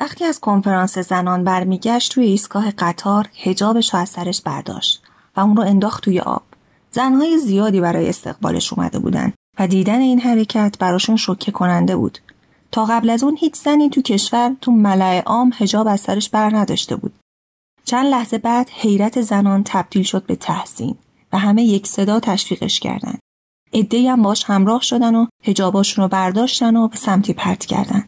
وقتی از کنفرانس زنان برمیگشت توی ایستگاه قطار هجابش رو از سرش برداشت و اون رو انداخت توی آب. زنهای زیادی برای استقبالش اومده بودن و دیدن این حرکت براشون شوکه کننده بود. تا قبل از اون هیچ زنی تو کشور تو ملع عام هجاب از سرش بر نداشته بود. چند لحظه بعد حیرت زنان تبدیل شد به تحسین و همه یک صدا تشویقش کردند. عدهای هم باش همراه شدن و هجاباشون رو برداشتن و به سمتی پرت کردن.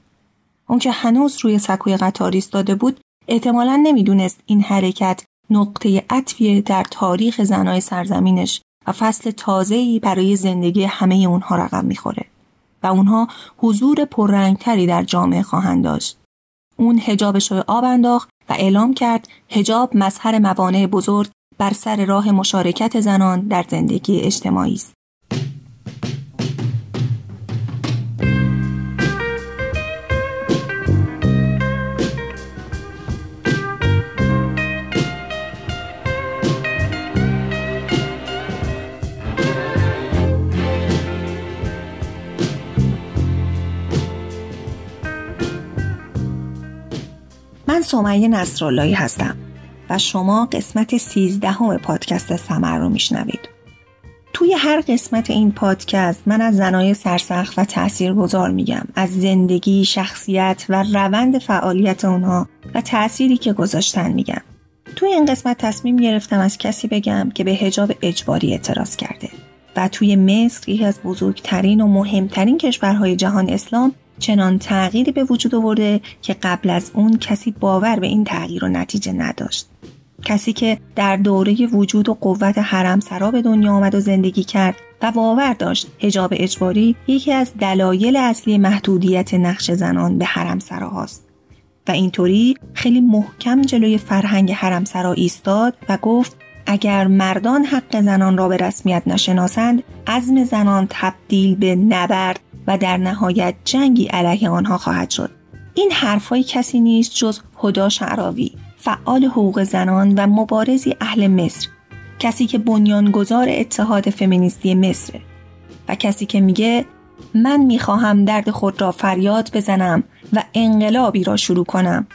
اون که هنوز روی سکوی قطار ایستاده بود احتمالا نمی‌دونست این حرکت نقطه عطفی در تاریخ زنای سرزمینش و فصل تازه‌ای برای زندگی همه اونها رقم می‌خوره و اونها حضور پررنگتری در جامعه خواهند داشت. اون هجابش رو آب انداخت و اعلام کرد هجاب مظهر موانع بزرگ بر سر راه مشارکت زنان در زندگی اجتماعی است. من سمیه نصراللهی هستم و شما قسمت سیزدهم پادکست سمر رو میشنوید. توی هر قسمت این پادکست من از زنای سرسخت و تاثیرگذار میگم از زندگی، شخصیت و روند فعالیت اونها و تأثیری که گذاشتن میگم. توی این قسمت تصمیم گرفتم از کسی بگم که به هجاب اجباری اعتراض کرده و توی مصر یکی از بزرگترین و مهمترین کشورهای جهان اسلام چنان تغییری به وجود آورده که قبل از اون کسی باور به این تغییر و نتیجه نداشت. کسی که در دوره وجود و قوت حرم سرا به دنیا آمد و زندگی کرد و باور داشت هجاب اجباری یکی از دلایل اصلی محدودیت نقش زنان به حرم سرا هاست. و اینطوری خیلی محکم جلوی فرهنگ حرم سرا ایستاد و گفت اگر مردان حق زنان را به رسمیت نشناسند عزم زنان تبدیل به نبرد و در نهایت جنگی علیه آنها خواهد شد. این حرفای کسی نیست جز هدا شعراوی فعال حقوق زنان و مبارزی اهل مصر. کسی که بنیانگذار اتحاد فمینیستی مصر و کسی که میگه من می‌خواهم درد خود را فریاد بزنم و انقلابی را شروع کنم.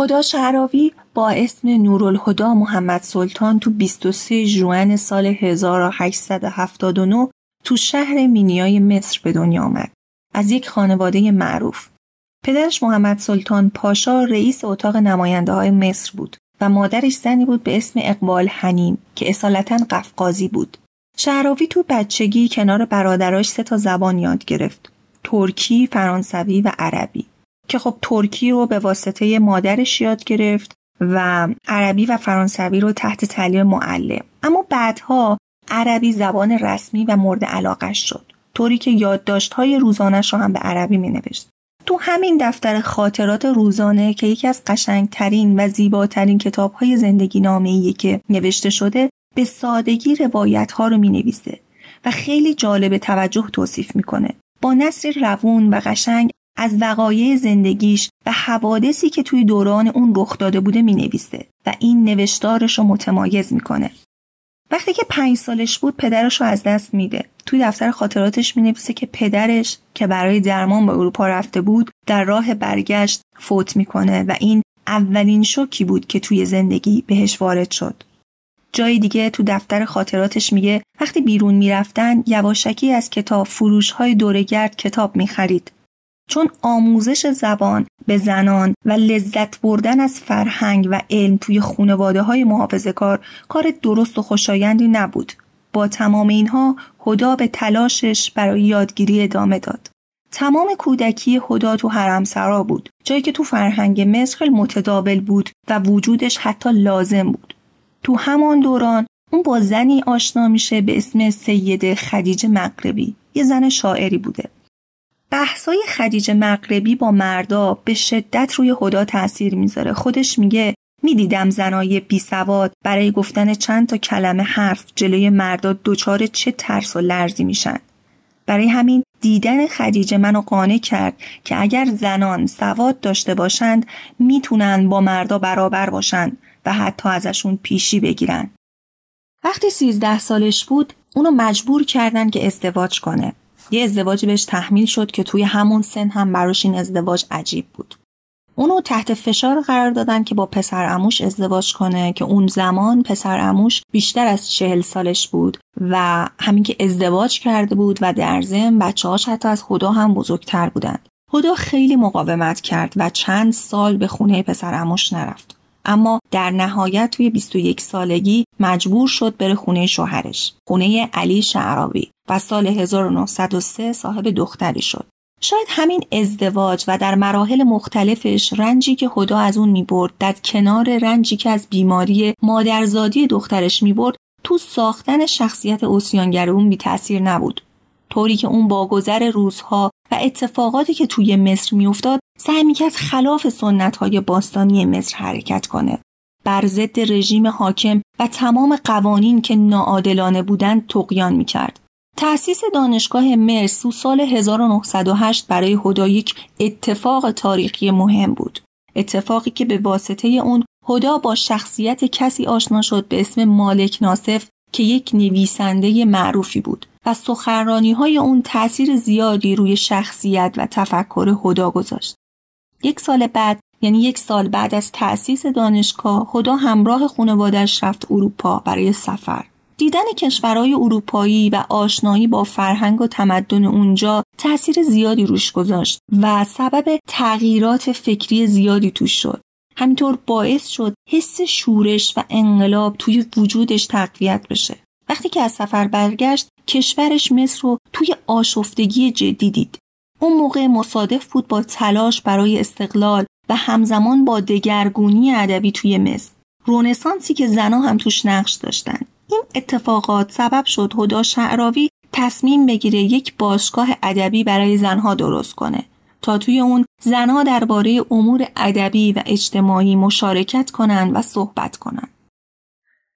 هدا شعراوی با اسم نورالهدا محمد سلطان تو 23 جوان سال 1879 تو شهر مینیای مصر به دنیا آمد. از یک خانواده معروف. پدرش محمد سلطان پاشا رئیس اتاق نماینده های مصر بود و مادرش زنی بود به اسم اقبال حنیم که اصالتا قفقازی بود. شعراوی تو بچگی کنار برادراش سه تا زبان یاد گرفت. ترکی، فرانسوی و عربی. که خب ترکی رو به واسطه مادرش یاد گرفت و عربی و فرانسوی رو تحت تعلیم معلم اما بعدها عربی زبان رسمی و مورد علاقش شد طوری که یادداشت‌های روزانش رو هم به عربی می نوشت. تو همین دفتر خاطرات روزانه که یکی از قشنگترین و زیباترین کتابهای زندگی نامه که نوشته شده به سادگی روایت ها رو می نویسه و خیلی جالب توجه توصیف می‌کنه. با نصر روون و قشنگ از وقایع زندگیش و حوادثی که توی دوران اون رخ داده بوده می نویسه و این نوشتارش رو متمایز می‌کنه. وقتی که پنج سالش بود پدرش رو از دست میده. توی دفتر خاطراتش می نویسه که پدرش که برای درمان به اروپا رفته بود در راه برگشت فوت می‌کنه و این اولین شوکی بود که توی زندگی بهش وارد شد. جای دیگه تو دفتر خاطراتش میگه وقتی بیرون می‌رفتن یواشکی از کتاب فروش های دورگرد کتاب می‌خرید چون آموزش زبان به زنان و لذت بردن از فرهنگ و علم توی خانواده های محافظه کار کار درست و خوشایندی نبود. با تمام اینها هدا به تلاشش برای یادگیری ادامه داد. تمام کودکی هدا تو حرم سرا بود جایی که تو فرهنگ مصر متداول بود و وجودش حتی لازم بود. تو همان دوران اون با زنی آشنا میشه به اسم سید خدیجه مغربی یه زن شاعری بوده بحثای خدیجه مغربی با مردا به شدت روی خدا تاثیر می‌ذاره خودش میگه می‌دیدم زنای بی سواد برای گفتن چند تا کلمه حرف جلوی مردا دچار چه ترس و لرزی میشن برای همین دیدن خدیجه منو قانع کرد که اگر زنان سواد داشته باشند می‌تونن با مردا برابر باشند و حتی ازشون پیشی بگیرن. وقتی سیزده سالش بود اونو مجبور کردن که ازدواج کنه. یه ازدواجی بهش تحمیل شد که توی همون سن هم براش این ازدواج عجیب بود. اونو تحت فشار قرار دادن که با پسر اموش ازدواج کنه که اون زمان پسر اموش بیشتر از چهل سالش بود و همین که ازدواج کرده بود و در ضمن بچه هاش حتی از خدا هم بزرگتر بودند. خدا خیلی مقاومت کرد و چند سال به خونه پسر اموش نرفت. اما در نهایت توی 21 سالگی مجبور شد بره خونه شوهرش خونه علی شعراوی و سال 1903 صاحب دختری شد. شاید همین ازدواج و در مراحل مختلفش رنجی که خدا از اون می‌برد در کنار رنجی که از بیماری مادرزادی دخترش می‌برد تو ساختن شخصیت اوسیانگر اون بی تاثیر نبود. طوری که اون با گذر روزها و اتفاقاتی که توی مصر میافتاد سعی می‌کرد خلاف سنت های باستانی مصر حرکت کنه بر ضد رژیم حاکم و تمام قوانین که ناعادلانه بودند تقیان می‌کرد تأسیس دانشگاه مرس سال 1908 برای هدا یک اتفاق تاریخی مهم بود. اتفاقی که به واسطه اون هدا با شخصیت کسی آشنا شد به اسم مالک ناصف که یک نویسنده معروفی بود و سخنرانی های اون تأثیر زیادی روی شخصیت و تفکر هدا گذاشت. یک سال بعد یعنی یک سال بعد از تأسیس دانشگاه هدا همراه خانوادش رفت اروپا برای سفر. دیدن کشورهای اروپایی و آشنایی با فرهنگ و تمدن اونجا تاثیر زیادی روش گذاشت و سبب تغییرات فکری زیادی توش شد. همینطور باعث شد حس شورش و انقلاب توی وجودش تقویت بشه. وقتی که از سفر برگشت کشورش مصر رو توی آشفتگی جدی دید. اون موقع مصادف بود با تلاش برای استقلال و همزمان با دگرگونی ادبی توی مصر. رونسانسی که زنها هم توش نقش داشتن. این اتفاقات سبب شد هدا شعراوی تصمیم بگیره یک باشگاه ادبی برای زنها درست کنه تا توی اون زنها درباره امور ادبی و اجتماعی مشارکت کنند و صحبت کنند.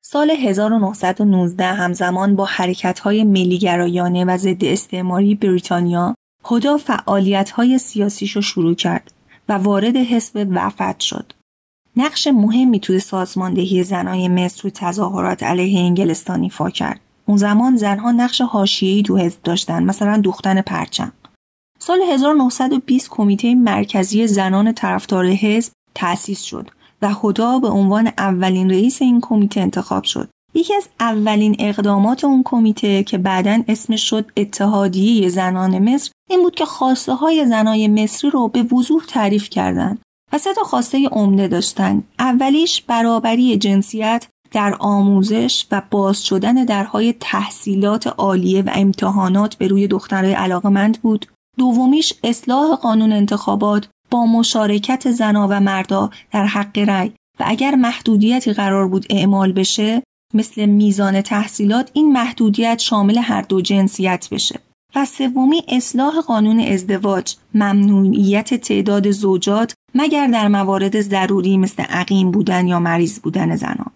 سال 1919 همزمان با حرکت‌های ملیگرایانه و ضد استعماری بریتانیا هدا فعالیت‌های سیاسیشو شروع کرد و وارد حزب وفد شد. نقش مهمی توی سازماندهی زنای مصر توی تظاهرات علیه انگلستان ایفا کرد. اون زمان زنها نقش حاشیه‌ای تو حزب داشتن مثلا دوختن پرچم. سال 1920 کمیته مرکزی زنان طرفدار حزب تأسیس شد و خدا به عنوان اولین رئیس این کمیته انتخاب شد. یکی از اولین اقدامات اون کمیته که بعدا اسمش شد اتحادیه زنان مصر این بود که خواسته های زنای مصری رو به وضوح تعریف کردند و سه تا خواسته عمده داشتن اولیش برابری جنسیت در آموزش و باز شدن درهای تحصیلات عالیه و امتحانات به روی دخترای علاقمند بود دومیش اصلاح قانون انتخابات با مشارکت زنا و مردا در حق رأی. و اگر محدودیتی قرار بود اعمال بشه مثل میزان تحصیلات این محدودیت شامل هر دو جنسیت بشه. و سومی اصلاح قانون ازدواج ممنوعیت تعداد زوجات مگر در موارد ضروری مثل عقیم بودن یا مریض بودن زنان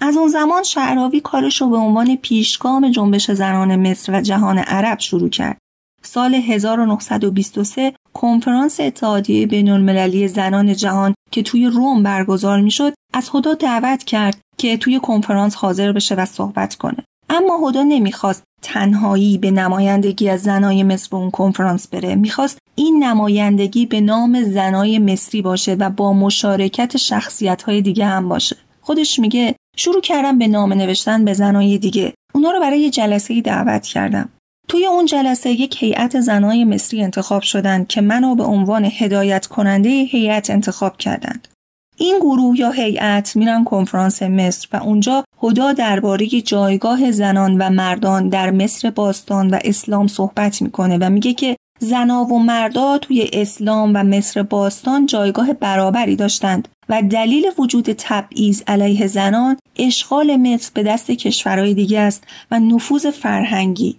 از اون زمان شعراوی کارش رو به عنوان پیشگام جنبش زنان مصر و جهان عرب شروع کرد. سال 1923 کنفرانس اتحادیه بین المللی زنان جهان که توی روم برگزار می‌شد از خدا دعوت کرد که توی کنفرانس حاضر بشه و صحبت کنه. اما خدا نمی‌خواست تنهایی به نمایندگی از زنای مصر به اون کنفرانس بره. می‌خواست این نمایندگی به نام زنای مصری باشه و با مشارکت شخصیت های دیگه هم باشه. خودش میگه شروع کردم به نام نوشتن به زنای دیگه. اونا رو برای جلسه دعوت کردم. توی اون جلسه یک هیئت زنای مصری انتخاب شدند که منو به عنوان هدایت کننده هیئت انتخاب کردند. این گروه یا هیئت میرن کنفرانس مصر و اونجا هدا درباره جایگاه زنان و مردان در مصر باستان و اسلام صحبت می‌کنه و میگه که زنا و مردا توی اسلام و مصر باستان جایگاه برابری داشتند و دلیل وجود تبعیض علیه زنان اشغال مصر به دست کشورهای دیگه است و نفوذ فرهنگی.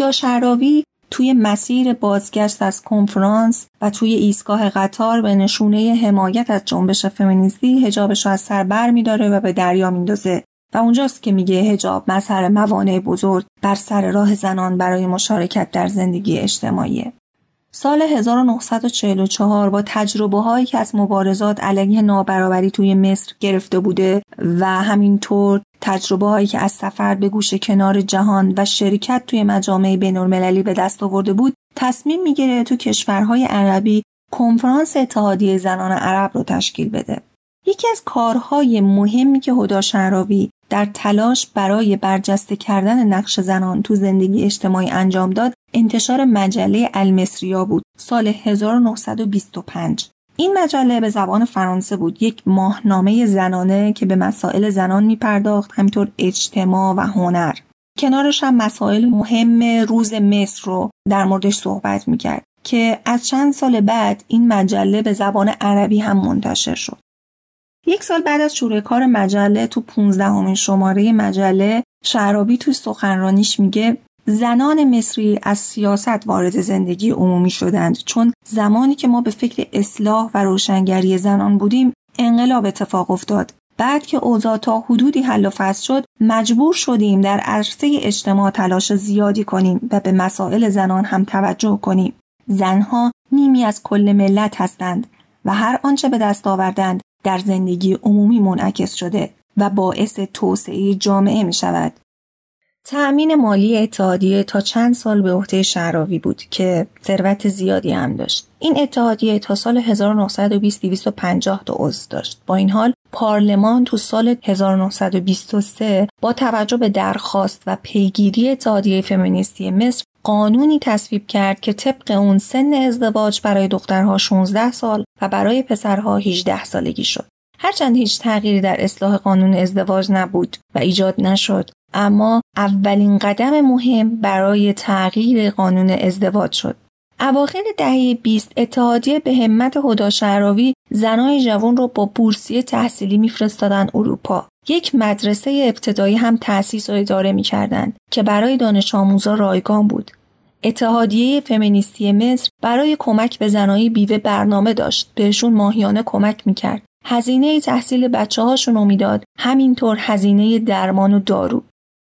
هدا شراوی توی مسیر بازگشت از کنفرانس و توی ایستگاه قطار به نشونه حمایت از جنبش فمینیستی هجابش رو از سر بر میداره و به دریا میندازه و اونجاست که میگه هجاب مظهر موانع بزرگ بر سر راه زنان برای مشارکت در زندگی اجتماعی. سال 1944 با تجربه هایی که از مبارزات علیه نابرابری توی مصر گرفته بوده و همینطور تجربه هایی که از سفر به گوش کنار جهان و شرکت توی مجامع بین المللی به دست آورده بود تصمیم می‌گیره تو کشورهای عربی کنفرانس اتحادیه زنان عرب رو تشکیل بده. یکی از کارهای مهمی که هدا شعراوی در تلاش برای برجسته کردن نقش زنان تو زندگی اجتماعی انجام داد انتشار مجله المصریا بود سال 1925 این مجله به زبان فرانسه بود یک ماهنامه زنانه که به مسائل زنان می پرداخت همینطور اجتماع و هنر. کنارش هم مسائل مهم روز مصر رو در موردش صحبت می کرد که از چند سال بعد این مجله به زبان عربی هم منتشر شد. یک سال بعد از شروع کار مجله تو 15 شماره مجله شعرابی تو سخنرانیش میگه زنان مصری از سیاست وارد زندگی عمومی شدند چون زمانی که ما به فکر اصلاح و روشنگری زنان بودیم انقلاب اتفاق افتاد بعد که اوضاع تا حدودی حل و فصل شد مجبور شدیم در عرصه اجتماع تلاش زیادی کنیم و به مسائل زنان هم توجه کنیم زنها نیمی از کل ملت هستند و هر آنچه به دست آوردند در زندگی عمومی منعکس شده و باعث توسعه جامعه می شود. تأمین مالی اتحادیه تا چند سال به عهده شعراوی بود که ثروت زیادی هم داشت. این اتحادیه تا سال 1920 250 تا عضو داشت. با این حال پارلمان تو سال 1923 با توجه به درخواست و پیگیری اتحادیه فمینیستی مصر قانونی تصویب کرد که طبق اون سن ازدواج برای دخترها 16 سال و برای پسرها 18 سالگی شد. هرچند هیچ تغییری در اصلاح قانون ازدواج نبود و ایجاد نشد اما اولین قدم مهم برای تغییر قانون ازدواج شد. اواخر دهه 20 اتحادیه به همت هدا شعراوی زنای جوان را با بورسیه تحصیلی میفرستادن اروپا. یک مدرسه ابتدایی هم تأسیس و اداره می‌کردند که برای دانش آموزا رایگان بود. اتحادیه فمینیستی مصر برای کمک به زنای بیوه برنامه داشت. بهشون ماهیانه کمک می‌کرد. هزینه تحصیل بچه هاشون رو می‌داد. همینطور هزینه درمان و دارو.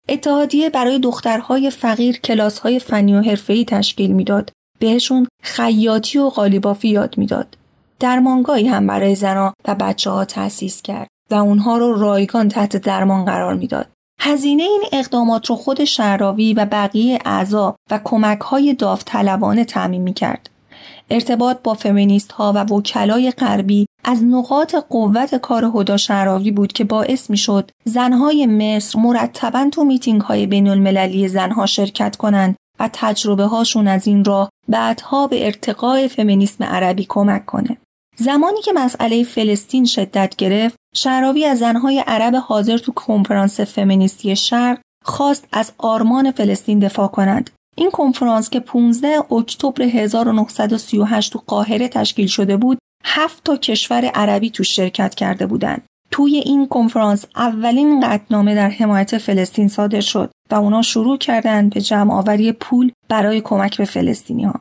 اتحادیه برای دخترهای فقیر کلاسهای فنی و حرفه‌ای تشکیل می‌داد. بهشون خیاطی و قالیبافی یاد می‌داد. درمانگاهی هم برای زنها و بچه ها تأسیس کرد و اونها رو رایگان تحت درمان قرار می‌داد. هزینه این اقدامات رو خود شهراوی و بقیه اعضا و کمک های داوطلبانه تعمین می کرد. ارتباط با فمینیست ها و وکلای غربی از نقاط قوت کار هدا شهراوی بود که باعث می شد زنهای مصر مرتبا تو میتینگ های بین المللی زنها شرکت کنند و تجربه هاشون از این راه بعدها به ارتقای فمینیسم عربی کمک کنه. زمانی که مسئله فلسطین شدت گرفت، شعراوی از زنهای عرب حاضر تو کنفرانس فمینیستی شرق خواست از آرمان فلسطین دفاع کنند. این کنفرانس که 15 اکتبر 1938 تو قاهره تشکیل شده بود، هفت تا کشور عربی تو شرکت کرده بودند. توی این کنفرانس اولین قطنامه در حمایت فلسطین صادر شد و اونا شروع کردند به جمع آوری پول برای کمک به فلسطینی ها.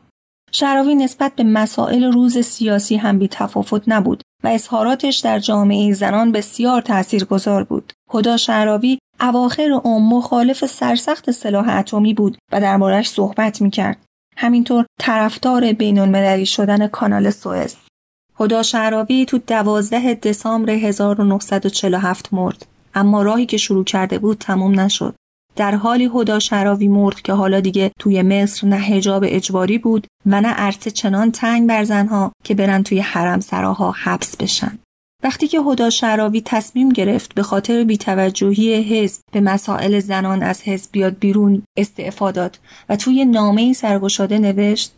شراوی نسبت به مسائل روز سیاسی هم بی تفاوت نبود و اظهاراتش در جامعه زنان بسیار تاثیرگذار بود. خدا شراوی اواخر عمر مخالف سرسخت سلاح اتمی بود و دربارش صحبت می‌کرد. همینطور طرفدار بین شدن کانال سوئز. خدا شعراوی تو دوازده دسامبر 1947 مرد اما راهی که شروع کرده بود تمام نشد. در حالی هدا شراوی مرد که حالا دیگه توی مصر نه هجاب اجباری بود و نه عرصه چنان تنگ بر زنها که برن توی حرم سراها حبس بشن. وقتی که هدا شراوی تصمیم گرفت به خاطر بیتوجهی حزب به مسائل زنان از حزب بیاد بیرون استعفا داد و توی نامه سرگشاده نوشت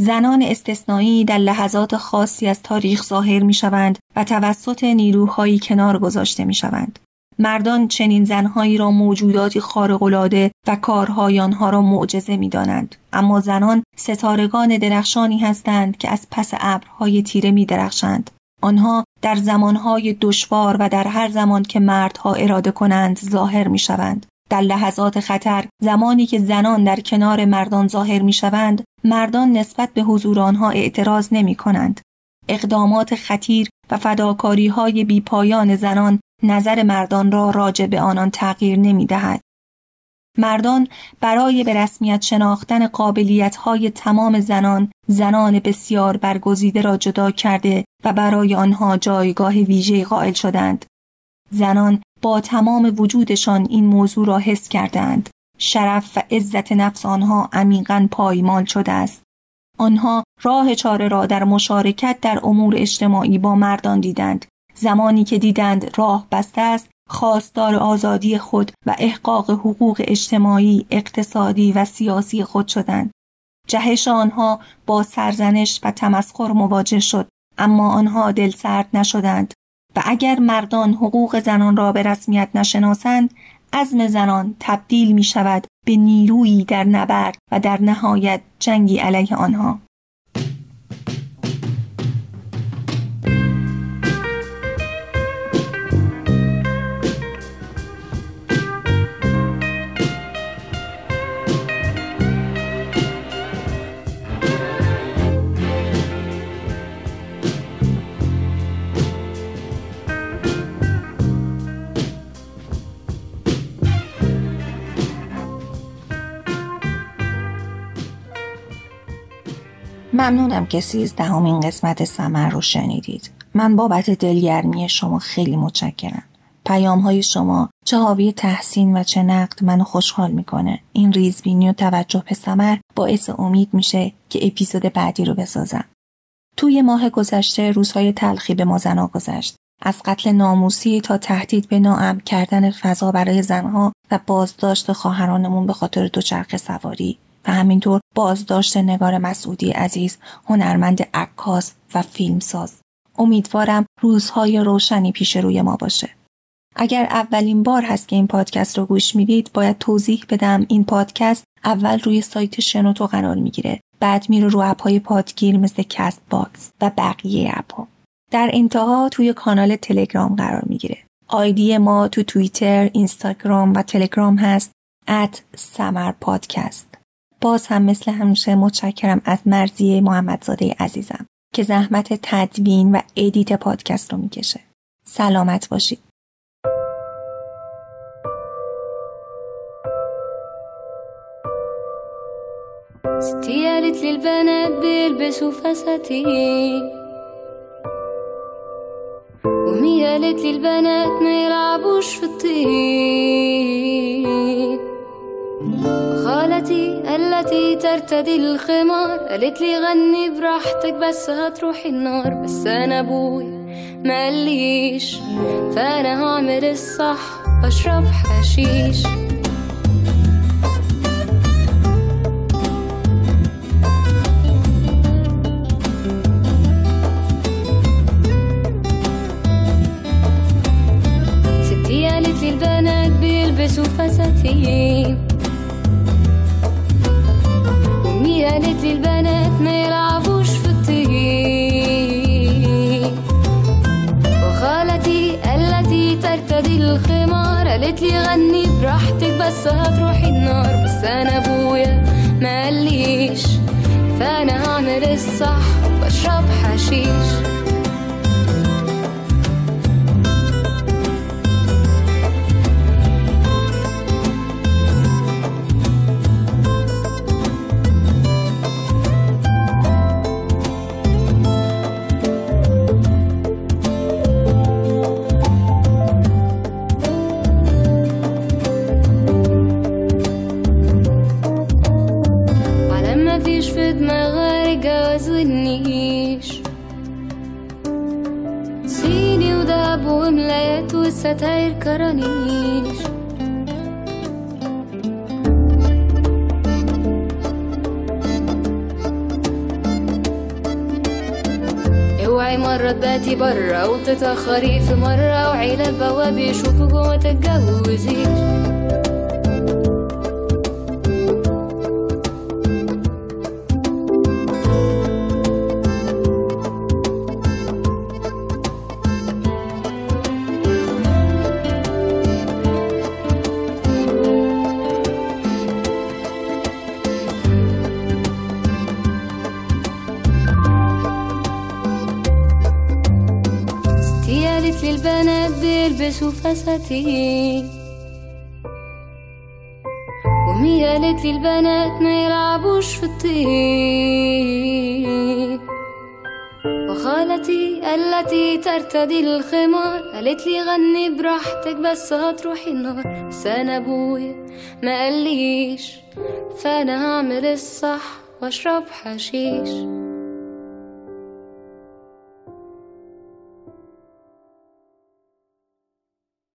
زنان استثنایی در لحظات خاصی از تاریخ ظاهر می شوند و توسط نیروهایی کنار گذاشته می شوند. مردان چنین زنهایی را موجوداتی خارق‌العاده و کارهای آنها را معجزه می‌دانند اما زنان ستارگان درخشانی هستند که از پس ابرهای تیره می درخشند. آنها در زمانهای دشوار و در هر زمان که مردها اراده کنند ظاهر می شوند. در لحظات خطر زمانی که زنان در کنار مردان ظاهر می شوند مردان نسبت به حضور آنها اعتراض نمی کنند. اقدامات خطیر و فداکاری های بیپایان زنان نظر مردان را راجع به آنان تغییر نمی دهد. مردان برای به رسمیت شناختن قابلیت های تمام زنان زنان بسیار برگزیده را جدا کرده و برای آنها جایگاه ویژه قائل شدند. زنان با تمام وجودشان این موضوع را حس کردند. شرف و عزت نفس آنها عمیقا پایمال شده است. آنها راه چاره را در مشارکت در امور اجتماعی با مردان دیدند. زمانی که دیدند راه بسته است خواستار آزادی خود و احقاق حقوق اجتماعی، اقتصادی و سیاسی خود شدند. جهش آنها با سرزنش و تمسخر مواجه شد اما آنها دل سرد نشدند و اگر مردان حقوق زنان را به رسمیت نشناسند عزم زنان تبدیل می شود به نیرویی در نبرد و در نهایت جنگی علیه آنها. ممنونم که سیزدهمین قسمت سمر رو شنیدید. من بابت دلگرمی شما خیلی متشکرم. پیام های شما چه حاوی تحسین و چه نقد منو خوشحال می‌کنه. این ریزبینی و توجه به سمر باعث امید میشه که اپیزود بعدی رو بسازم. توی ماه گذشته روزهای تلخی به ما زنا گذشت. از قتل ناموسی تا تهدید به ناامن کردن فضا برای زنها و بازداشت خواهرانمون به خاطر دوچرخه سواری و همینطور بازداشت نگار مسعودی عزیز هنرمند عکاس و فیلمساز. امیدوارم روزهای روشنی پیش روی ما باشه. اگر اولین بار هست که این پادکست رو گوش می‌دید باید توضیح بدم این پادکست اول روی سایت شنوتو قرار می‌گیره. بعد میره رو اپ‌های پادگیر مثل Castbox و بقیه اپها. در انتها توی کانال تلگرام قرار می‌گیره. آیدی ما تو توییتر، اینستاگرام و تلگرام هست. at سمر پادکست باز هم مثل همیشه متشکرم از مرزیه محمدزاده عزیزم که زحمت تدوین و ادیت پادکست رو می‌کشه. سلامت باشید. ستي قالت لي فساتين ومي ما يلعبوش في الطين خالتي التي ترتدي الخمار قالت لي غني براحتك بس هتروحي النار بس أنا أبوي ما قاليش فأنا هعمل الصح وأشرب حشيش. ستي قالت لي البنات بيلبسوا فساتين. قالت لي غني براحتك بس هتروحي النار. بس أنا أبويا ما قاليش. فأنا هعمل الصح واشرب حشيش. ستاير كرانيش اوعي مرة تباتي برا وتتأخري في مرة وعيلة البواب يشوفوك وما تتجوزيش يلبسوا فساتين. ومي قالت لي البنات ما يلعبوش في الطين. وخالتي التي ترتدي الخمار قالت لي غني براحتك بس هتروحي النار. بس أنا أبويا ما قاليش فأنا هعمل الصح وأشرب حشيش.